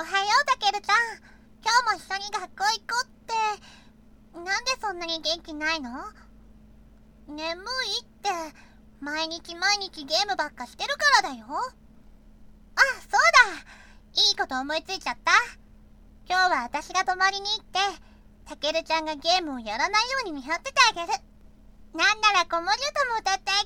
おはよう、たけるちゃん。今日も一緒に学校行こうって。なんでそんなに元気ないの？眠いって、毎日毎日ゲームばっかしてるからだよ。あ、そうだ。いいこと思いついちゃった。今日は私が泊まりに行って、たけるちゃんがゲームをやらないように見張っててあげる。なんなら子守歌も歌ってあ